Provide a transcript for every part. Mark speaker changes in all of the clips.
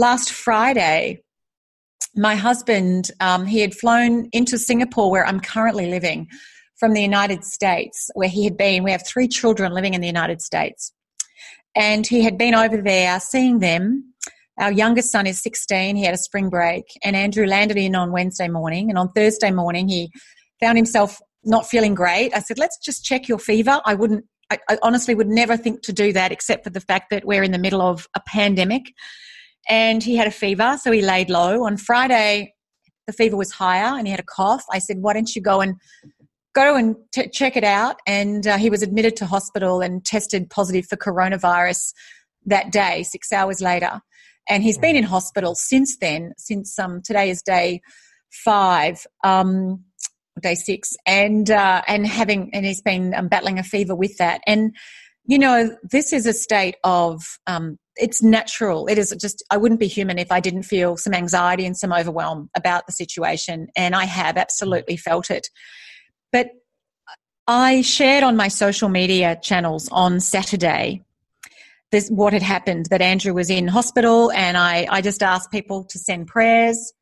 Speaker 1: last Friday, my husband, um, he had flown into Singapore, where I'm currently living, from the United States, where he had been. We have three children living in the United States. And he had been over there seeing them. Our youngest son is 16. He had a spring break. And Andrew landed in on Wednesday morning. And on Thursday morning, he found himself not feeling great. I said, let's just check your fever. I wouldn't, I, I honestly would never think to do that except for the fact that we're in the middle of a pandemic and he had a fever, so he laid low. On Friday, the fever was higher and he had a cough. I said, Why don't you go and go and t- check it out? And uh, he was admitted to hospital and tested positive for coronavirus that day, six hours later. And he's been in hospital since then, since um, today is day five. Um, day six and uh, and having and he's been um, battling a fever with that and you know this is a state of um, it's natural. It is just, I wouldn't be human if I didn't feel some anxiety and some overwhelm about the situation. And I have absolutely felt it. But I shared on my social media channels on Saturday this what had happened that Andrew was in hospital and I, I just asked people to send prayers.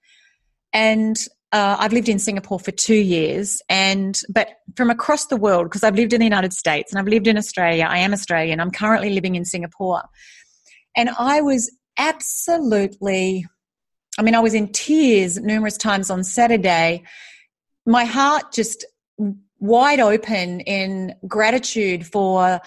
Speaker 1: And uh, I've lived in Singapore for two years, and but from across the world because I've lived in the United States and I've lived in Australia. I am Australian. I'm currently living in Singapore, and I was absolutely, I mean, I was in tears numerous times on Saturday. My heart just wide open in gratitude for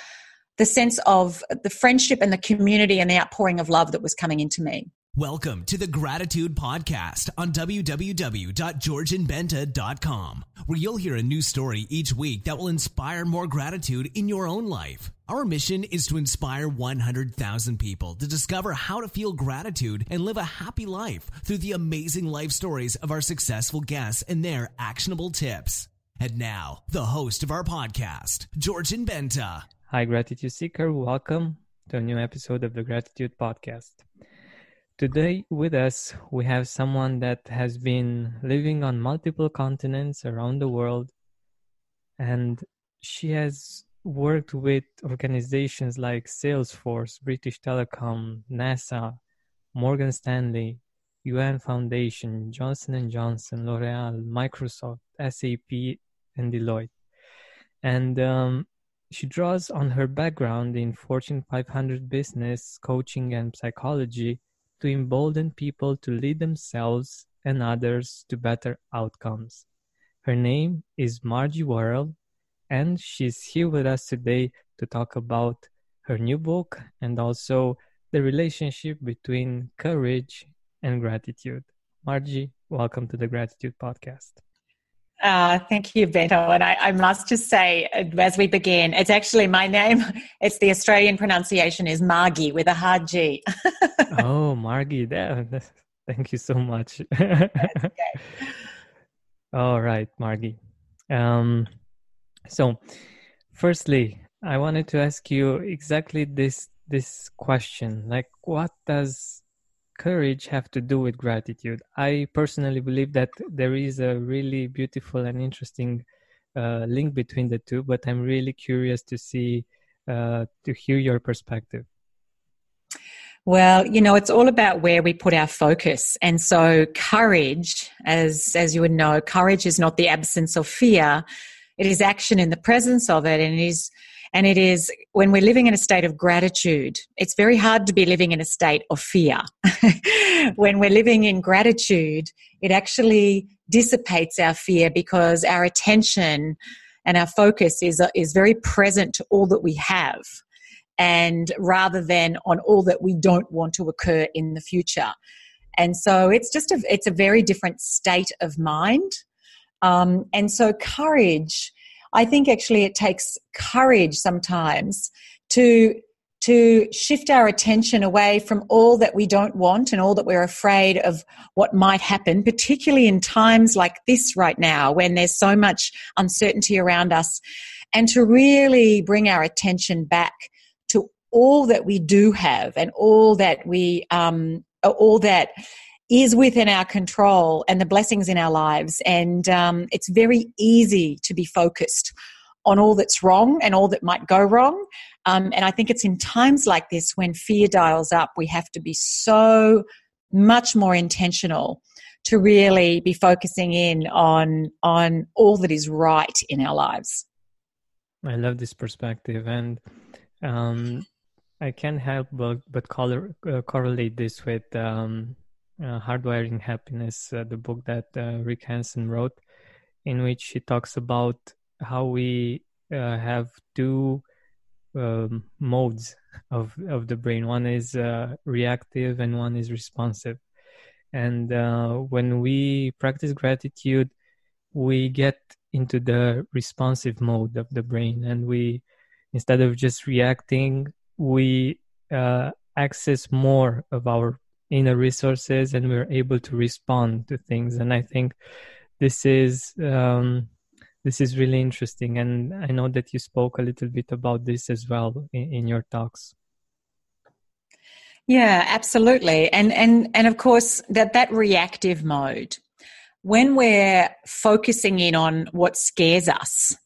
Speaker 1: the sense of the friendship and the community and the outpouring of love that was coming into me.
Speaker 2: Welcome to the Gratitude Podcast on www.georgianbenta.com, where you'll hear a new story each week that will inspire more gratitude in your own life. Our mission is to inspire 100,000 people to discover how to feel gratitude and live a happy life through the amazing life stories of our successful guests and their actionable tips. And now, the host of our podcast, Georgian Benta.
Speaker 3: Hi, Gratitude Seeker. Welcome to a new episode of the Gratitude Podcast. Today, with us, we have someone that has been living on multiple continents around the world, and she has worked with organizations like Salesforce, British Telecom, NASA, Morgan Stanley, UN Foundation, Johnson & Johnson, L'Oreal, Microsoft, SAP, and Deloitte. And um, she draws on her background in Fortune 500 business, coaching, and psychology to embolden people to lead themselves and others to better outcomes. Her name is Margie Warrell, and she's here with us today to talk about her new book and also the relationship between courage and gratitude. Margie, welcome to the Gratitude Podcast.
Speaker 1: Uh, thank you, Benta. And I, I, must just say, as we begin, it's actually my name. It's the Australian pronunciation is Margie with a hard G.
Speaker 3: oh, Margie. That, thank you so much. All right, Margie. Um, so, firstly, I wanted to ask you exactly this this question. Like, what does courage have to do with gratitude? I personally believe that there is a really beautiful and interesting uh, link between the two, but I'm really curious to see, uh, to hear your perspective.
Speaker 1: Well, you know, it's all about where we put our focus. And so courage, as as you would know, courage is not the absence of fear. It is action in the presence of it and it is and it is when we're living in a state of gratitude, it's very hard to be living in a state of fear. when we're living in gratitude, it actually dissipates our fear because our attention and our focus is, is very present to all that we have and rather than on all that we don't want to occur in the future. And so it's just a, it's a very different state of mind. Um, and so courage I think actually it takes courage sometimes to to shift our attention away from all that we don't want and all that we're afraid of what might happen, particularly in times like this right now when there's so much uncertainty around us, and to really bring our attention back to all that we do have and all that we um, all that is within our control and the blessings in our lives. And um, it's very easy to be focused on all that's wrong and all that might go wrong. Um, and I think it's in times like this when fear dials up, we have to be so much more intentional to really be focusing in on on all that is right in our lives.
Speaker 4: I love this perspective, and um, I can't help but but color, uh, correlate this with um, uh, Hardwiring Happiness, uh, the book that uh, Rick Hanson wrote, in which he talks about how we uh, have two um, modes of of the brain. One is uh, reactive, and one is responsive. And when we practice gratitude, we get into the responsive mode of the brain, and we instead of just reacting, we uh, access more of our inner resources, and we're able to respond to things. And I think this is um, this is really interesting and i know that you spoke a little bit about this as well in, in your talks
Speaker 1: yeah, absolutely. And and and of course that that reactive mode when we're focusing in on what scares us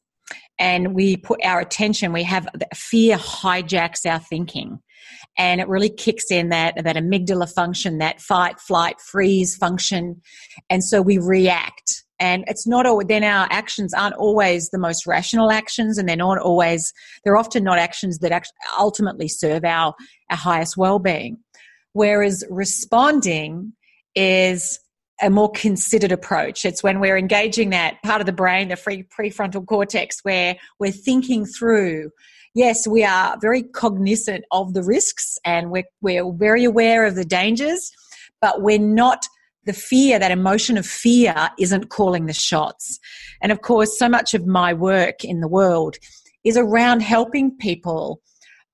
Speaker 1: and we put our attention we have fear hijacks our thinking and it really kicks in that that amygdala function that fight flight freeze function. And so we react. And it's not all then our actions aren't always the most rational actions and they're not always they're often not actions that ultimately serve our our highest well-being. Whereas responding is a more considered approach. It's when we're engaging that part of the brain the free prefrontal cortex where we're thinking through yes we are very cognizant of the risks and we're, we're very aware of the dangers but we're not the fear, that emotion of fear, isn't calling the shots. And of course, so much of my work in the world is around helping people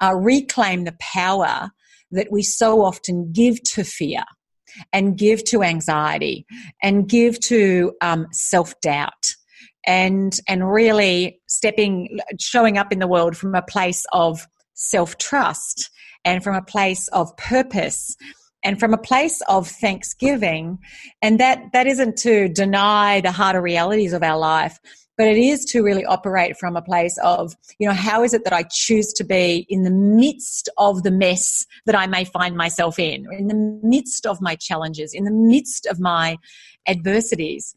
Speaker 1: uh, reclaim the power that we so often give to fear and give to anxiety and give to um, self doubt and and really stepping showing up in the world from a place of self trust and from a place of purpose and from a place of thanksgiving. And that that isn't to deny the harder realities of our life but it is to really operate from a place of you know how is it that i choose to be in the midst of the mess that i may find myself in in the midst of my challenges in the midst of my adversities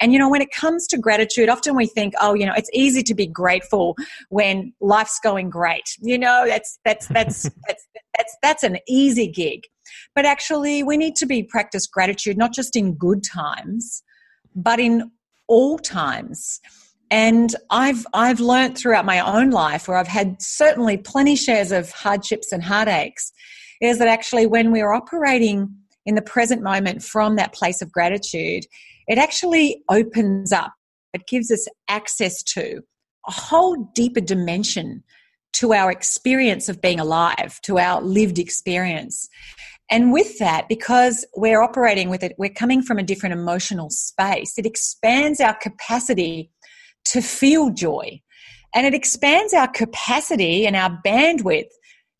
Speaker 1: and you know, when it comes to gratitude, often we think, oh, you know, it's easy to be grateful when life's going great. You know, that's that's that's that's that's that's an easy gig. But actually, we need to be practice gratitude not just in good times, but in all times. And I've I've learned throughout my own life where I've had certainly plenty shares of hardships and heartaches, is that actually when we're operating in the present moment from that place of gratitude, it actually opens up. It gives us access to a whole deeper dimension to our experience of being alive, to our lived experience. And with that, because we're operating with it, we're coming from a different emotional space, it expands our capacity to feel joy. And it expands our capacity and our bandwidth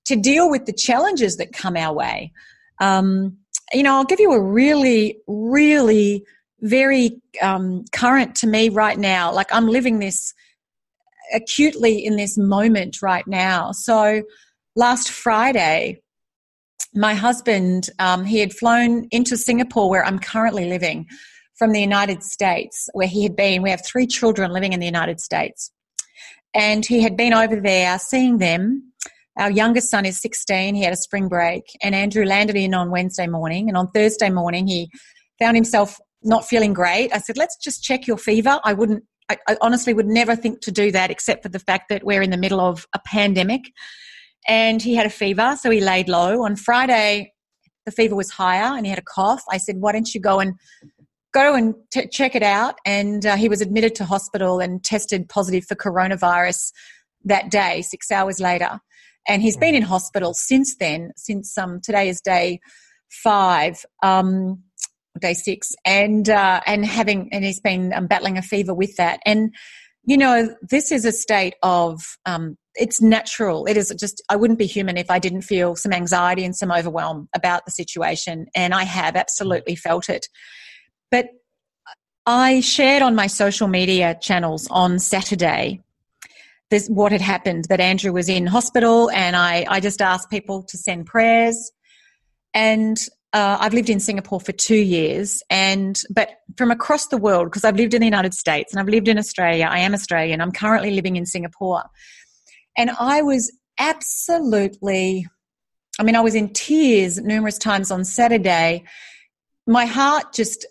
Speaker 1: to deal with the challenges that come our way. Um, you know, I'll give you a really, really very um, current to me right now. Like I'm living this acutely in this moment right now. So last Friday, my husband, um, he had flown into Singapore, where I'm currently living, from the United States, where he had been. We have three children living in the United States. And he had been over there seeing them. Our youngest son is 16. He had a spring break. And Andrew landed in on Wednesday morning. And on Thursday morning, he found himself not feeling great. I said, let's just check your fever. I wouldn't, I, I honestly would never think to do that except for the fact that we're in the middle of a pandemic and he had a fever, so he laid low. On Friday, the fever was higher and he had a cough. I said, Why don't you go and go and t- check it out? And uh, he was admitted to hospital and tested positive for coronavirus that day, six hours later. And he's been in hospital since then, since um, today is day five. Um, day six and uh, and having and he's been um, battling a fever with that and you know this is a state of um, it's natural. It is just, I wouldn't be human if I didn't feel some anxiety and some overwhelm about the situation. And I have absolutely felt it. But I shared on my social media channels on Saturday this what had happened that Andrew was in hospital and I, I just asked people to send prayers. And uh, I've lived in Singapore for two years, and but from across the world because I've lived in the United States and I've lived in Australia. I am Australian. I'm currently living in Singapore, and I was absolutely. I mean, I was in tears numerous times on Saturday. My heart just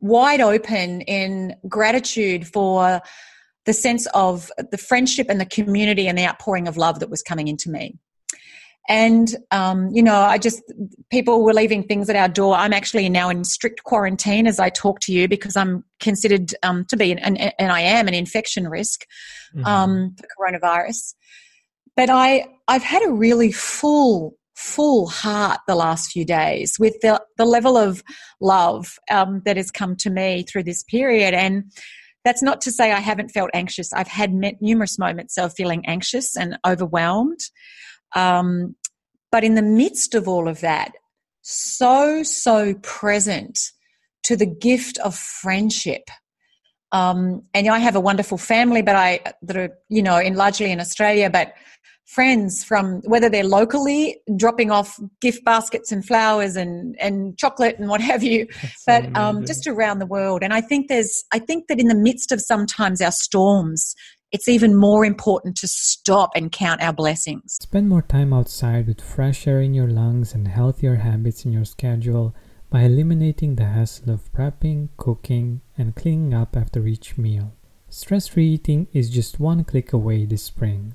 Speaker 1: wide open in gratitude for the sense of the friendship and the community and the outpouring of love that was coming into me. And, um, you know, I just, people were leaving things at our door. I'm actually now in strict quarantine as I talk to you because I'm considered um, to be, an, an, and I am an infection risk mm-hmm. um, for coronavirus. But I, I've had a really full, full heart the last few days with the, the level of love um, that has come to me through this period. And that's not to say I haven't felt anxious. I've had numerous moments of feeling anxious and overwhelmed. Um, but in the midst of all of that, so, so present to the gift of friendship. Um, and I have a wonderful family, but I that are you know in largely in Australia, but friends from whether they're locally dropping off gift baskets and flowers and and chocolate and what have you, That's but um, just around the world. And I think there's I think that in the midst of sometimes our storms, it's even more important to stop and count our blessings.
Speaker 4: Spend more time outside with fresh air in your lungs and healthier habits in your schedule by eliminating the hassle of prepping, cooking, and cleaning up after each meal. Stress free eating is just one click away this spring.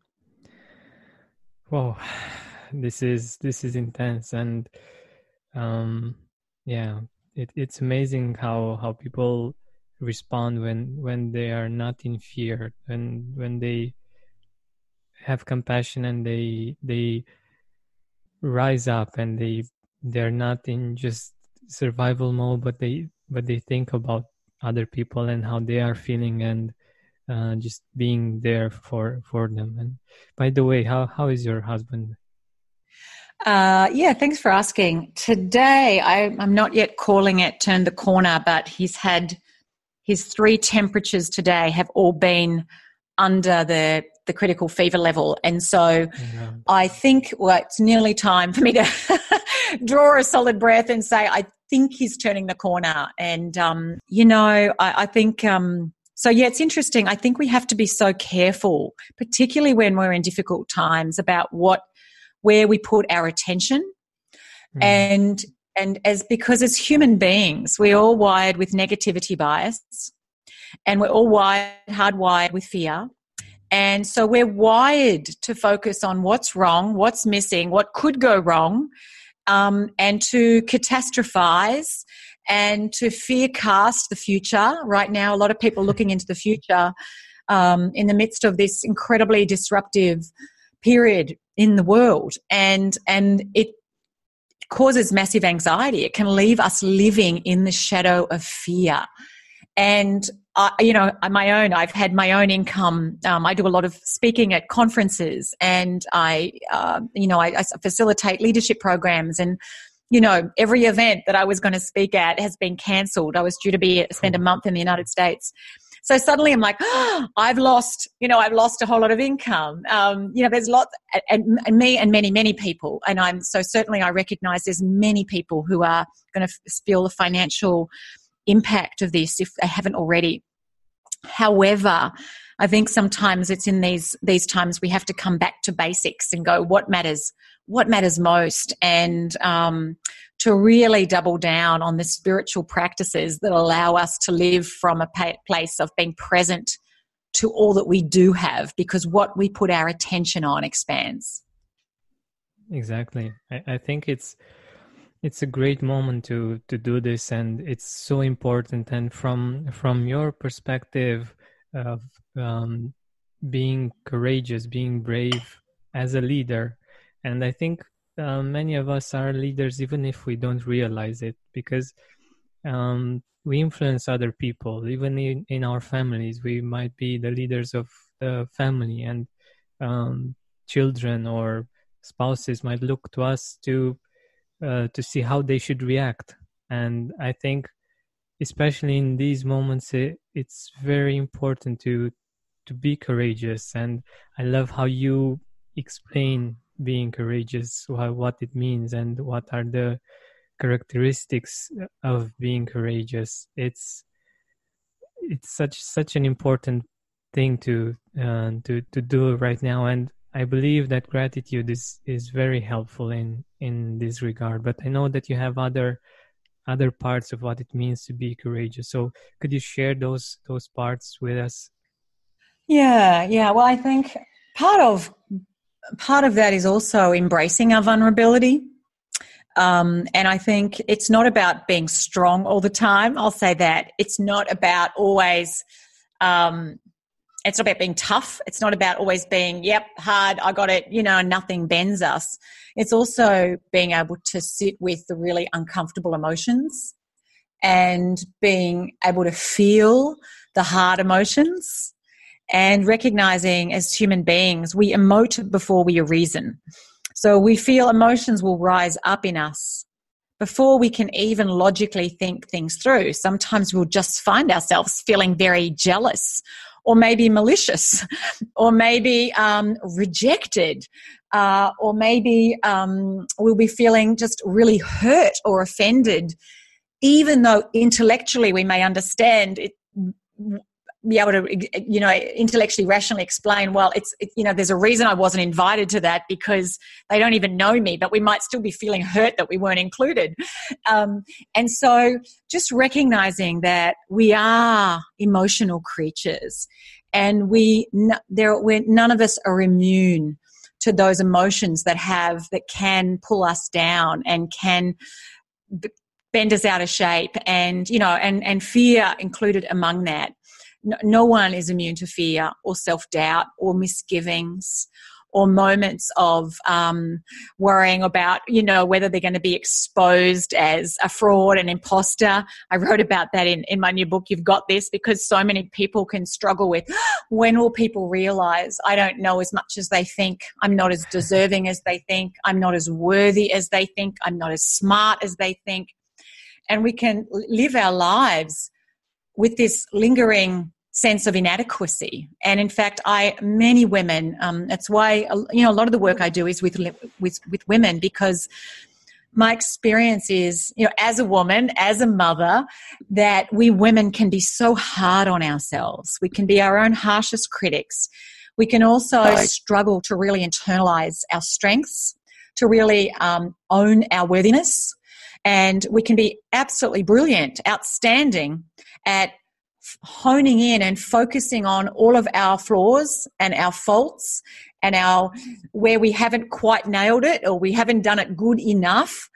Speaker 4: Whoa, this is this is intense and um yeah, it, it's amazing how how people respond when when they are not in fear and when they have compassion and they they rise up and they they're not in just survival mode but they but they think about other people and how they are feeling and uh, just being there for for them and by the way how how is your husband
Speaker 1: uh, yeah, thanks for asking. Today, I, I'm not yet calling it turn the corner, but he's had his three temperatures today have all been under the the critical fever level and so yeah. i think well it's nearly time for me to draw a solid breath and say i think he's turning the corner and um, you know i, I think um, so yeah it's interesting. I think we have to be so careful particularly when we're in difficult times about what where we put our attention. Mm. and and as because as human beings we're all wired with negativity bias and we're all wired hardwired with fear. And so we're wired to focus on what's wrong what's missing what could go wrong um, and to catastrophize and to fear cast the future right now a lot of people looking into the future um, in the midst of this incredibly disruptive period in the world and and it causes massive anxiety. It can leave us living in the shadow of fear. And I, you know, my own, I've had my own income. Um, I do a lot of speaking at conferences and I, uh, you know, I, I facilitate leadership programs and, you know, every event that I was going to speak at has been cancelled. I was due to be spend a month in the United States. So suddenly I'm like, oh, I've lost, you know, I've lost a whole lot of income. Um, you know, there's lots, and, and me and many, many people. And I'm so certainly I recognize there's many people who are going to feel the financial impact of this if they haven't already. However, I think sometimes it's in these these times we have to come back to basics and go what matters what matters most? And um, to really double down on the spiritual practices that allow us to live from a place of being present to all that we do have because what we put our attention on expands.
Speaker 3: Exactly. I, I think it's it's a great moment to to do this and it's so important. And from from your perspective of um, being courageous being brave as a leader. And i think uh, many of us are leaders even if we don't realize it because um, we influence other people. Even in, in our families we might be the leaders of the family and um, children or spouses might look to us to uh, to see how they should react. And i think especially in these moments it, it's very important to to be courageous. And i love how you explain being courageous what it means and what are the characteristics of being courageous. It's it's such such an important thing to uh, to to do right now. And i believe that gratitude is is very helpful in in this regard. But i know that you have other other parts of what it means to be courageous so could you share those those parts with us
Speaker 1: yeah yeah well i think part of part of that is also embracing our vulnerability um, and I think it's not about being strong all the time. I'll say that. It's not about always, um, it's not about being tough. It's not about always being, yep, hard, I got it, you know, nothing bends us. It's also being able to sit with the really uncomfortable emotions and being able to feel the hard emotions and recognizing as human beings, we emote before we reason. So we feel emotions will rise up in us before we can even logically think things through. Sometimes we'll just find ourselves feeling very jealous or maybe malicious or maybe um, rejected. Uh, or maybe um, we'll be feeling just really hurt or offended, even though intellectually we may understand it, be able to you know intellectually rationally explain well it's it, you know there's a reason i wasn't invited to that because they don't even know me but we might still be feeling hurt that we weren't included. Um, and so just recognizing that we are emotional creatures and we there we're, none of us are immune to those emotions that have that can pull us down and can bend us out of shape and you know and and fear included among that no one is immune to fear or self doubt or misgivings or moments of um, worrying about, you know, whether they're going to be exposed as a fraud, an imposter. I wrote about that in, in my new book, You've Got This, because so many people can struggle with when will people realize I don't know as much as they think, I'm not as deserving as they think, I'm not as worthy as they think, I'm not as smart as they think. And we can live our lives with this lingering sense of inadequacy. And in fact i many women um, that's why you know a lot of the work i do is with with with women because my experience is you know as a woman as a mother that we women can be so hard on ourselves. We can be our own harshest critics. We can also struggle to really internalize our strengths to really um, own our worthiness. And we can be absolutely brilliant, outstanding at honing in and focusing on all of our flaws and our faults and our where we haven't quite nailed it or we haven't done it good enough.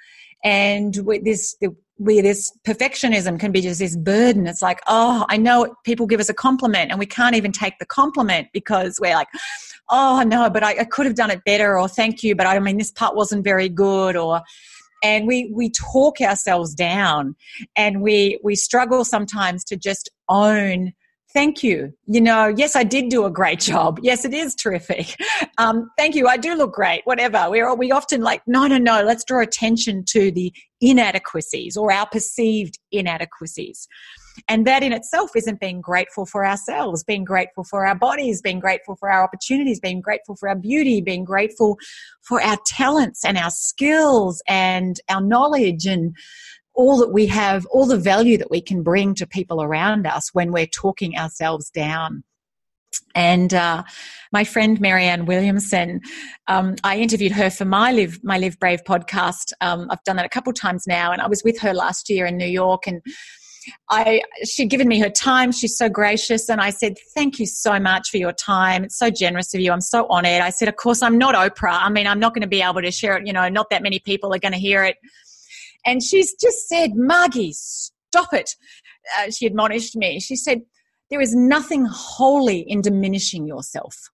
Speaker 1: And this where this perfectionism can be just this burden. It's like oh i know people give us a compliment and we can't even take the compliment because we're like oh no but I, I could have done it better or thank you but i mean this part wasn't very good or and we we talk ourselves down and we we struggle sometimes to just own thank you. You know yes i did do a great job. Yes it is terrific. Um, thank you. I do look great. Whatever. We're we often like no no no. Let's draw attention to the inadequacies or our perceived inadequacies and that in itself isn't being grateful for ourselves, being grateful for our bodies, being grateful for our opportunities, being grateful for our beauty, being grateful for our talents and our skills and our knowledge and all that we have, all the value that we can bring to people around us when we're talking ourselves down. And uh, my friend Marianne Williamson, um, I interviewed her for my Live My Live Brave podcast. Um, I've done that a couple times now, and I was with her last year in New York, and I she'd given me her time. She's so gracious, and I said, "Thank you so much for your time. It's so generous of you. I'm so honored." I said, "Of course, I'm not Oprah. I mean, I'm not going to be able to share it. You know, not that many people are going to hear it." And she's just said, "Margie, stop it." Uh, she admonished me. She said, "There is nothing holy in diminishing yourself."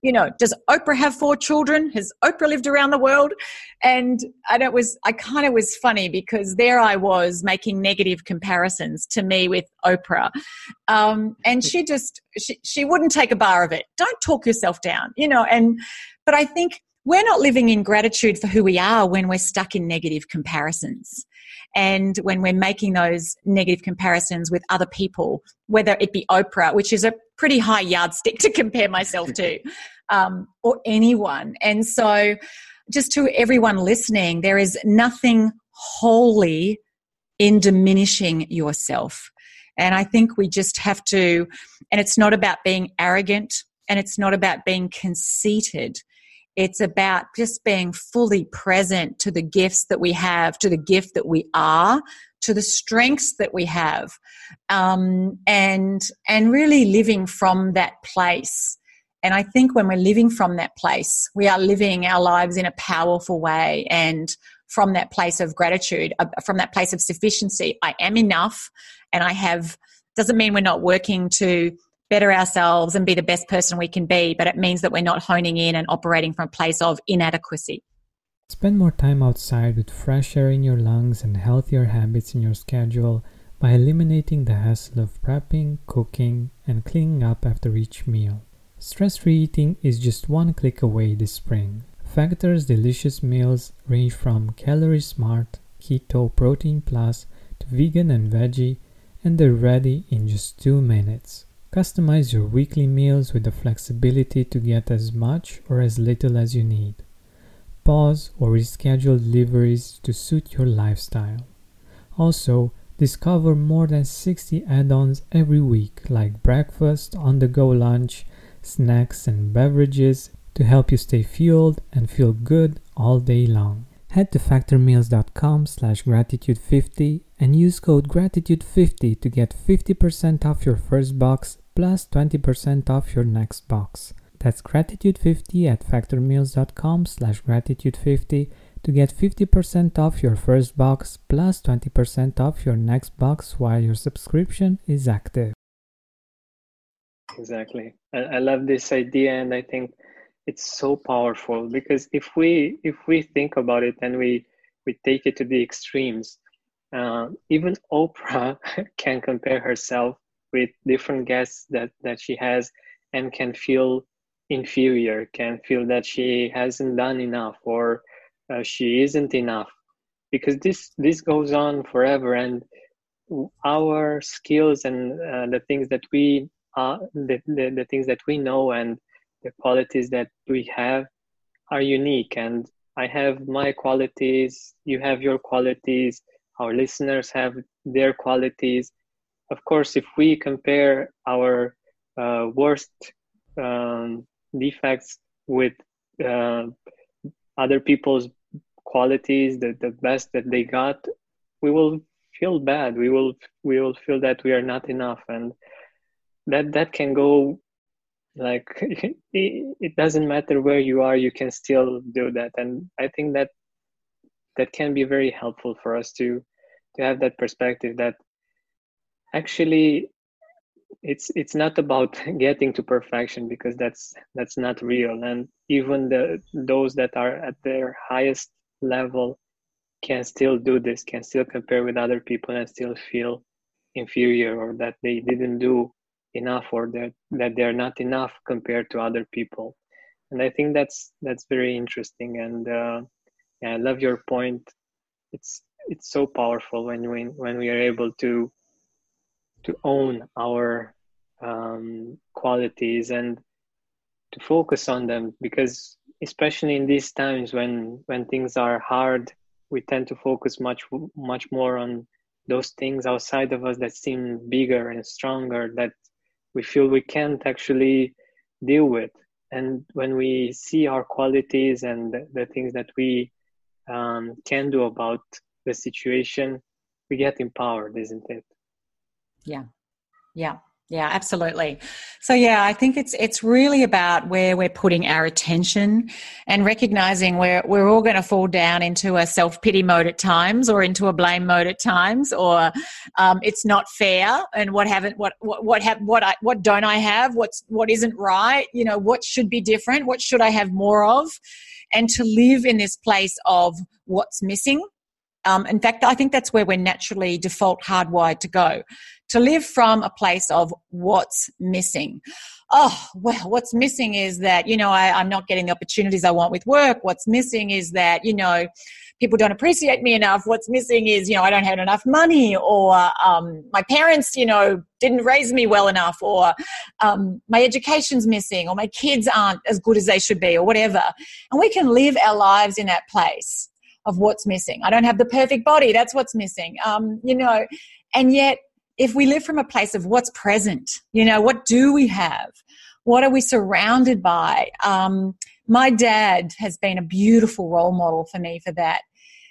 Speaker 1: You know, does Oprah have four children? Has Oprah lived around the world? And and it was I kind of was funny because there I was making negative comparisons to me with Oprah, um, and she just she she wouldn't take a bar of it. Don't talk yourself down, you know. And but I think we're not living in gratitude for who we are when we're stuck in negative comparisons. And when we're making those negative comparisons with other people, whether it be Oprah, which is a pretty high yardstick to compare myself to, um, or anyone. And so, just to everyone listening, there is nothing holy in diminishing yourself. And I think we just have to, and it's not about being arrogant and it's not about being conceited. It's about just being fully present to the gifts that we have, to the gift that we are, to the strengths that we have, um, and and really living from that place. And I think when we're living from that place, we are living our lives in a powerful way and from that place of gratitude, uh, from that place of sufficiency. I am enough, and I have. Doesn't mean we're not working to better ourselves and be the best person we can be, but it means that we're not honing in and operating from a place of inadequacy.
Speaker 4: Spend more time outside with fresh air in your lungs and healthier habits in your schedule by eliminating the hassle of prepping, cooking, and cleaning up after each meal. Stress free eating is just one click away this spring. Factor's delicious meals range from calorie smart, keto, protein plus, to vegan and veggie, and they're ready in just two minutes. Customize your weekly meals with the flexibility to get as much or as little as you need. Pause or reschedule deliveries to suit your lifestyle. Also, discover more than 60 add ons every week, like breakfast, on the go lunch, snacks, and beverages to help you stay fueled and feel good all day long. Head to factormeals.com slash gratitude50 and use code gratitude50 to get 50% off your first box plus 20% off your next box. That's gratitude50 at factormeals.com slash gratitude50 to get 50% off your first box plus 20% off your next box while your subscription is active.
Speaker 3: Exactly. I, I love this idea and I think it's so powerful because if we if we think about it and we we take it to the extremes, uh, even Oprah can compare herself with different guests that that she has and can feel inferior can feel that she hasn't done enough or uh, she isn't enough. Because this this goes on forever and our skills and uh, the things that we are the, the, the things that we know and the qualities that we have are unique. And i have my qualities you have your qualities our listeners have their qualities. Of course, if we compare our uh, worst um, defects with uh, other people's qualities, the, the best that they got, we will feel bad. We will we will feel that we are not enough, and that that can go like it, it doesn't matter where you are. You can still do that, and I think that that can be very helpful for us to to have that perspective that actually it's it's not about getting to perfection because that's that's not real. And even the those that are at their highest level can still do this can still compare with other people and still feel inferior or that they didn't do enough or that that they're not enough compared to other people. And i think that's that's very interesting. And uh, yeah, i love your point. It's it's so powerful when we when we are able to to own our um, qualities and to focus on them because especially in these times when when things are hard we tend to focus much much more on those things outside of us that seem bigger and stronger that we feel we can't actually deal with. And when we see our qualities and the, things that we um, can do about the situation we get empowered isn't it
Speaker 1: yeah. Yeah. Yeah absolutely. So yeah i think it's it's really about where we're putting our attention and recognizing where we're all going to fall down into a self-pity mode at times or into a blame mode at times or um, it's not fair and what haven't what what what have what i what don't i have? What's what isn't right? You know what should be different? What should i have more of? And to live in this place of what's missing um, in fact, I think that's where we're naturally default hardwired to go to live from a place of what's missing. Oh, well, what's missing is that, you know, I, I'm not getting the opportunities I want with work. What's missing is that, you know, people don't appreciate me enough. What's missing is, you know, I don't have enough money, or um, my parents, you know, didn't raise me well enough, or um, my education's missing, or my kids aren't as good as they should be, or whatever. And we can live our lives in that place of what's missing. I don't have the perfect body. That's what's missing. Um, you know, and yet if we live from a place of what's present, you know, what do we have? What are we surrounded by? Um, my dad has been a beautiful role model for me for that.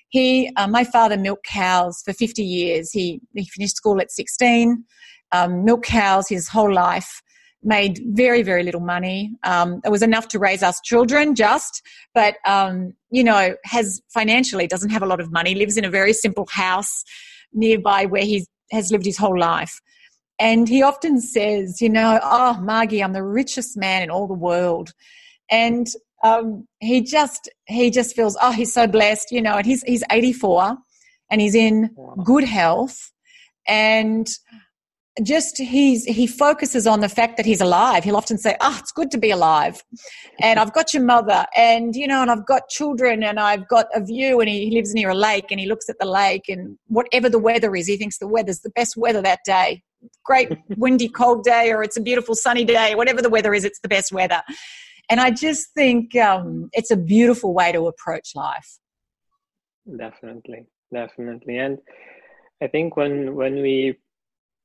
Speaker 1: He, uh, my father milked cows for 50 years. He, he finished school at 16, um, milked cows his whole life, made very, very little money. Um, it was enough to raise us children just, but, um, you know, has financially doesn't have a lot of money, lives in a very simple house nearby where he has lived his whole life. And he often says, you know, oh, Margie, I'm the richest man in all the world. And um, he just he just feels, oh, he's so blessed, you know, and he's he's 84 and he's in good health. And just he's he focuses on the fact that he's alive. He'll often say oh it's good to be alive. And i've got your mother and you know and i've got children and i've got a view and he, lives near a lake and he looks at the lake and whatever the weather is he thinks the weather's the best weather that day. Great windy cold day or it's a beautiful sunny day whatever the weather is it's the best weather. And i just think um, it's a beautiful way to approach life.
Speaker 3: Definitely definitely. And i think when when we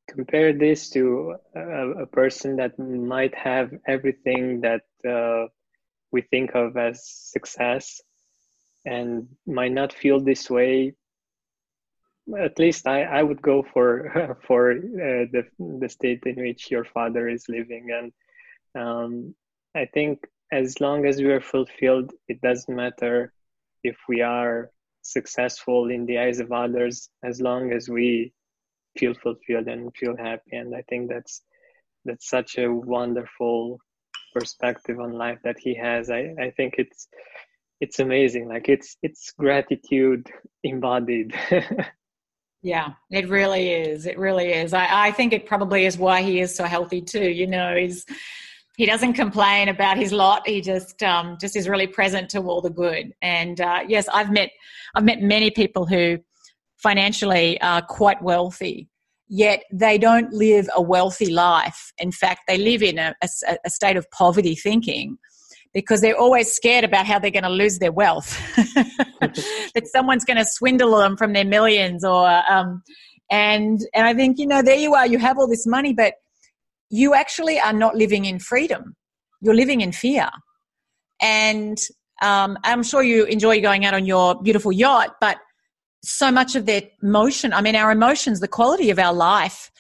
Speaker 3: compare this to a, a, person that might have everything that uh, we think of as success and might not feel this way at least i, I would go for for uh, the, the state in which your father is living. And um, i think as long as we are fulfilled it doesn't matter if we are successful in the eyes of others as long as we feel fulfilled and feel happy. And i think that's that's such a wonderful perspective on life that he has. I i think it's it's amazing. Like it's it's gratitude embodied.
Speaker 1: Yeah it really is. It really is. I, I think it probably is why he is so healthy too. You know he's he doesn't complain about his lot. He just um, just is really present to all the good. And uh, yes i've met i've met many people who financially are quite wealthy, yet they don't live a wealthy life. In fact, they live in a, a, a state of poverty thinking because they're always scared about how they're going to lose their wealth, that someone's going to swindle them from their millions, or um, and and I think you know there you are, you have all this money, but you actually are not living in freedom. You're living in fear, and um, I'm sure you enjoy going out on your beautiful yacht, but so much of their motion, I mean, our emotions, the quality of our life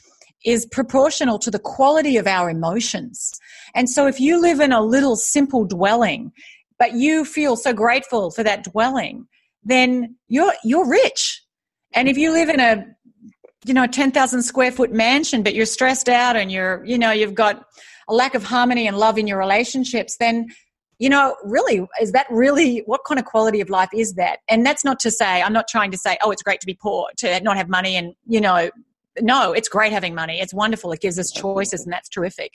Speaker 1: is proportional to the quality of our emotions. And so if you live in a little simple dwelling, but you feel so grateful for that dwelling, then you're you're rich. And if you live in a you know 10,000 square foot mansion but you're stressed out and you're you know you've got a lack of harmony and love in your relationships then you know, really, is that really what kind of quality of life is that? And that's not to say, I'm not trying to say, oh, it's great to be poor, to not have money, and, you know, no, it's great having money. It's wonderful. It gives us choices, and that's terrific.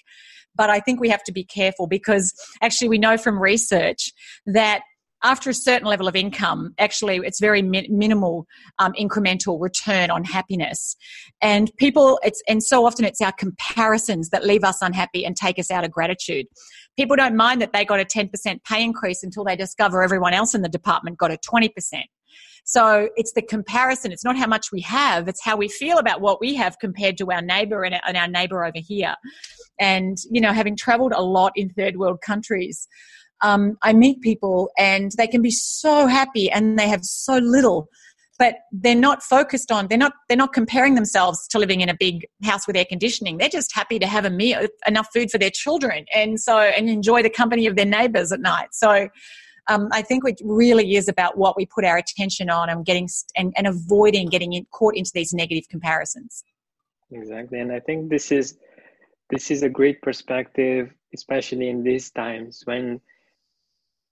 Speaker 1: But I think we have to be careful because actually, we know from research that after a certain level of income, actually, it's very minimal um, incremental return on happiness. And people, it's and so often it's our comparisons that leave us unhappy and take us out of gratitude. People don't mind that they got a 10% pay increase until they discover everyone else in the department got a 20%. So it's the comparison. It's not how much we have, it's how we feel about what we have compared to our neighbor and our neighbor over here. and you know having traveled a lot in third world countries um, i meet people and they can be so happy and they have so little but they're not focused on they're not they're not comparing themselves to living in a big house with air conditioning. They're just happy to have a meal enough food for their children and so and enjoy the company of their neighbors at night. So um, I think it really is about what we put our attention on and getting and, and avoiding getting in, caught into these negative comparisons.
Speaker 3: Exactly, and I think this is this is a great perspective, especially in these times when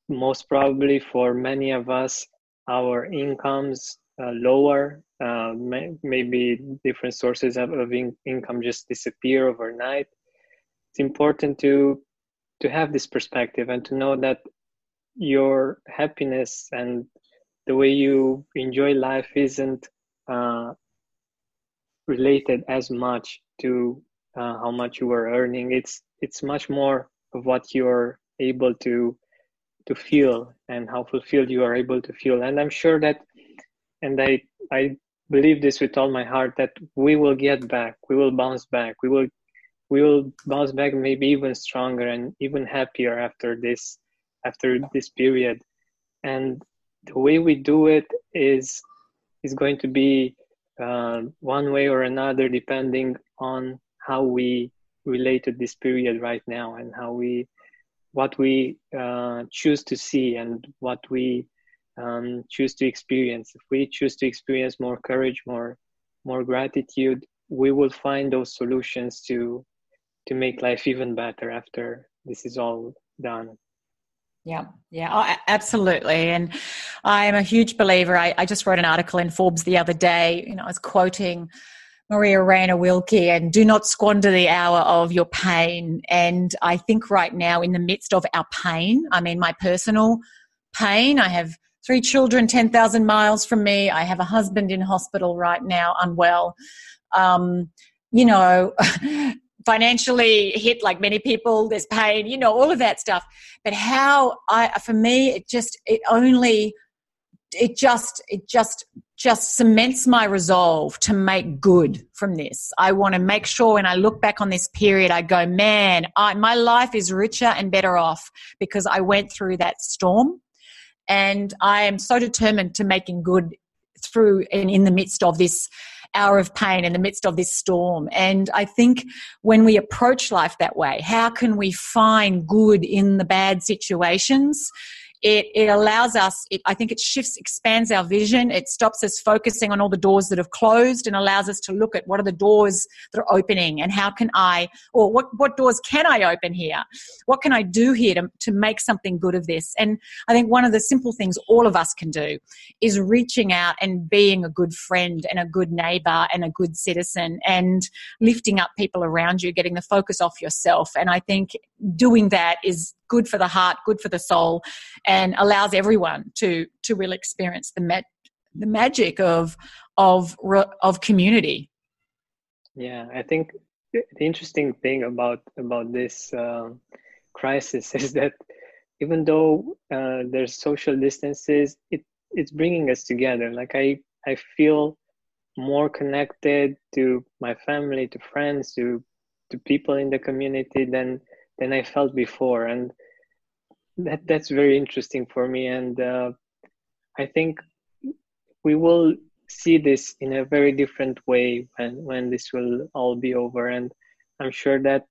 Speaker 3: most probably for many of us our incomes uh, lower uh, may, maybe different sources of, of in- income just disappear overnight. It's important to to have this perspective and to know that your happiness and the way you enjoy life isn't uh, related as much to uh, how much you are earning. It's it's much more of what you're able to to feel and how fulfilled you are able to feel. And i'm sure that and i i believe this with all my heart that we will get back we will bounce back we will we will bounce back maybe even stronger and even happier after this after this period. And the way we do it is is going to be uh, one way or another depending on how we relate to this period right now and how we what we uh, choose to see and what we um, choose to experience if we choose to experience more courage more more gratitude we will find those solutions to to make life even better after this is all done
Speaker 1: yeah, yeah, oh, absolutely. And I am a huge believer. I, I, just wrote an article in Forbes the other day. You know, I was quoting Maria Rainer Rilke, and do not squander the hour of your pain. And I think right now, in the midst of our pain, I mean, my personal pain, I have three children 10,000 miles from me. I have a husband in hospital right now, unwell. Um, you know, financially hit like many people there's pain you know all of that stuff but how i for me it just it only it just it just just cements my resolve to make good from this i want to make sure when i look back on this period i go man I, my life is richer and better off because i went through that storm and i am so determined to making good through and in the midst of this hour of pain in the midst of this storm. And I think when we approach life that way, how can we find good in the bad situations? It, it allows us, it, I think it shifts, expands our vision. It stops us focusing on all the doors that have closed and allows us to look at what are the doors that are opening and how can I, or what, what doors can I open here? What can I do here to, to make something good of this? And I think one of the simple things all of us can do is reaching out and being a good friend and a good neighbor and a good citizen and lifting up people around you, getting the focus off yourself. And I think doing that is good for the heart, good for the soul, and allows everyone to to really experience the the magic of of of community.
Speaker 3: Yeah, I think the interesting thing about about this uh, crisis is that even though uh, there's social distances, it it's bringing us together. Like I I feel more connected to my family, to friends, to to people in the community than than I felt before, and that that's very interesting for me. And uh, I think we will see this in a very different way when when this will all be over. And I'm sure that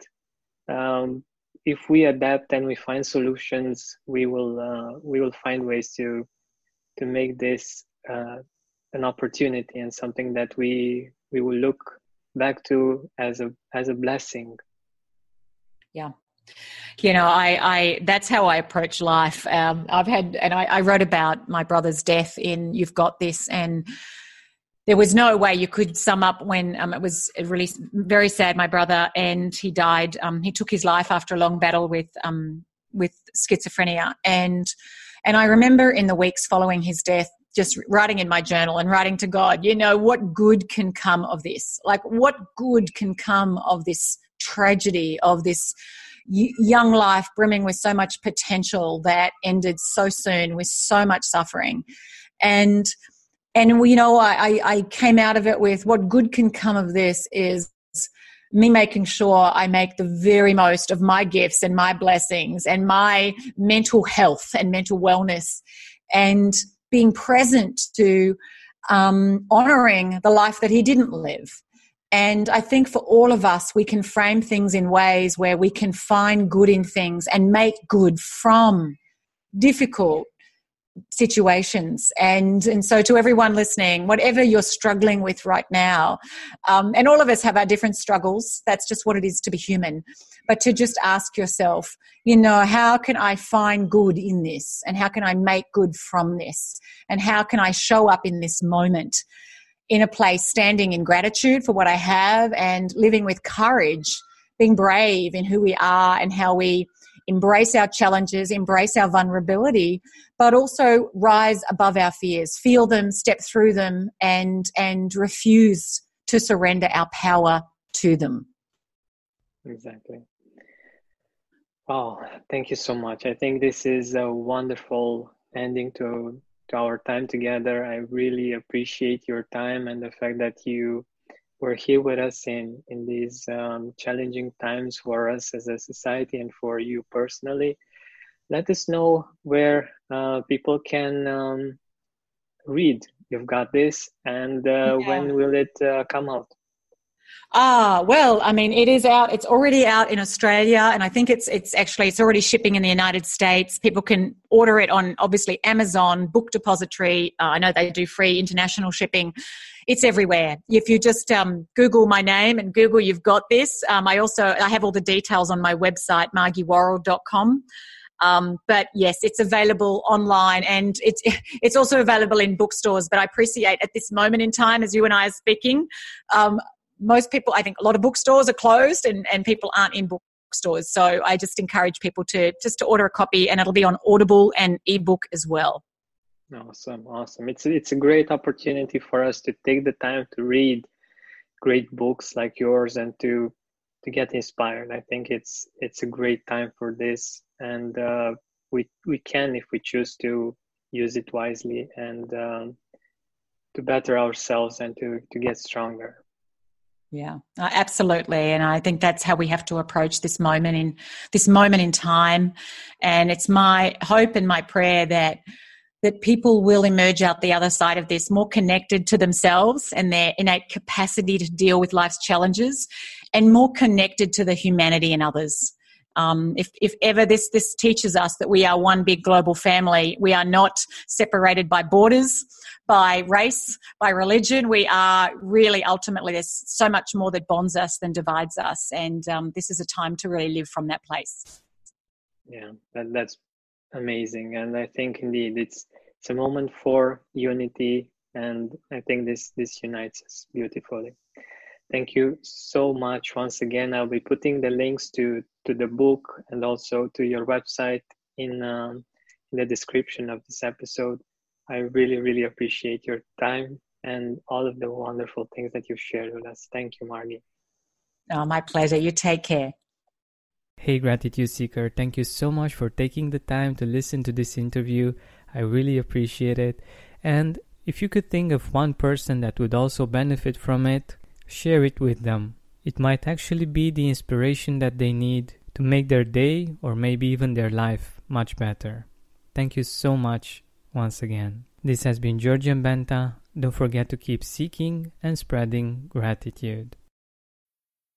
Speaker 3: um, if we adapt and we find solutions, we will uh, we will find ways to to make this uh, an opportunity and something that we we will look back to as a as a blessing.
Speaker 1: Yeah, you know i i that's how i approach life. Um, i've had and I, I, wrote about my brother's death in you've got this and there was no way you could sum up when um, it was really very sad my brother and he died. Um, he took his life after a long battle with um, with schizophrenia. And and i remember in the weeks following his death just writing in my journal and writing to god you know what good can come of this? Like what good can come of this tragedy of this young life brimming with so much potential that ended so soon with so much suffering and and you know I, I came out of it with what good can come of this is me making sure I make the very most of my gifts and my blessings and my mental health and mental wellness and being present to um, honoring the life that he didn't live. And I think for all of us, we can frame things in ways where we can find good in things and make good from difficult situations. And and so to everyone listening whatever you're struggling with right now um, and all of us have our different struggles. That's just what it is to be human. But to just ask yourself you know how can i find good in this? And how can i make good from this? And how can i show up in this moment in a place standing in gratitude for what i have and living with courage being brave in who we are and how we embrace our challenges, embrace our vulnerability, but also rise above our fears, feel them, step through them, and and refuse to surrender our power to them.
Speaker 3: Exactly. Oh, thank you so much. I think this is a wonderful ending to to our time together. I really appreciate your time and the fact that you were here with us in in these um, challenging times for us as a society and for you personally. Let us know where uh, people can um, read. You've got this, and uh, yeah. when will it uh, come out?
Speaker 1: Ah, well, I mean, it is out. It's already out in Australia, and I think it's it's actually it's already shipping in the United States. People can order it on obviously Amazon, Book Depository. Uh, I know they do free international shipping. It's everywhere. If you just um, Google my name and Google, you've got this. Um, I also I have all the details on my website, margiewarrell.com. Um, but yes, it's available online and it's it's also available in bookstores. But I appreciate at this moment in time, as you and I are speaking, um, most people, I think a lot of bookstores are closed and, and people aren't in bookstores. So I just encourage people to just to order a copy and it'll be on Audible and ebook as well.
Speaker 3: Awesome, awesome. It's it's a great opportunity for us to take the time to read great books like yours and to to get inspired. I think it's it's a great time for this, and uh, we we can if we choose to use it wisely and um, to better ourselves and to to get stronger.
Speaker 1: Yeah, uh, absolutely, and I think that's how we have to approach this moment in this moment in time. And it's my hope and my prayer that that people will emerge out the other side of this more connected to themselves and their innate capacity to deal with life's challenges, and more connected to the humanity in others. Um, if, if ever this this teaches us that we are one big global family, we are not separated by borders by race, by religion. We are really ultimately, there's so much more that bonds us than divides us. And um, this is a time to really live from that place.
Speaker 3: Yeah, that, that's amazing. And I think indeed it's, it's a moment for unity. And I think this, this unites us beautifully. Thank you so much once again. I'll be putting the links to, to the book and also to your website in, um, in the description of this episode. I really, really appreciate your time and all of the wonderful things that you've shared with us. Thank you, Margie.
Speaker 1: Oh, my pleasure. You take care.
Speaker 4: Hey, Gratitude Seeker. Thank you so much for taking the time to listen to this interview. I really appreciate it. And if you could think of one person that would also benefit from it, share it with them. It might actually be the inspiration that they need to make their day or maybe even their life much better. Thank you so much once again. This has been Georgian Benta. Don't forget to keep seeking and spreading gratitude.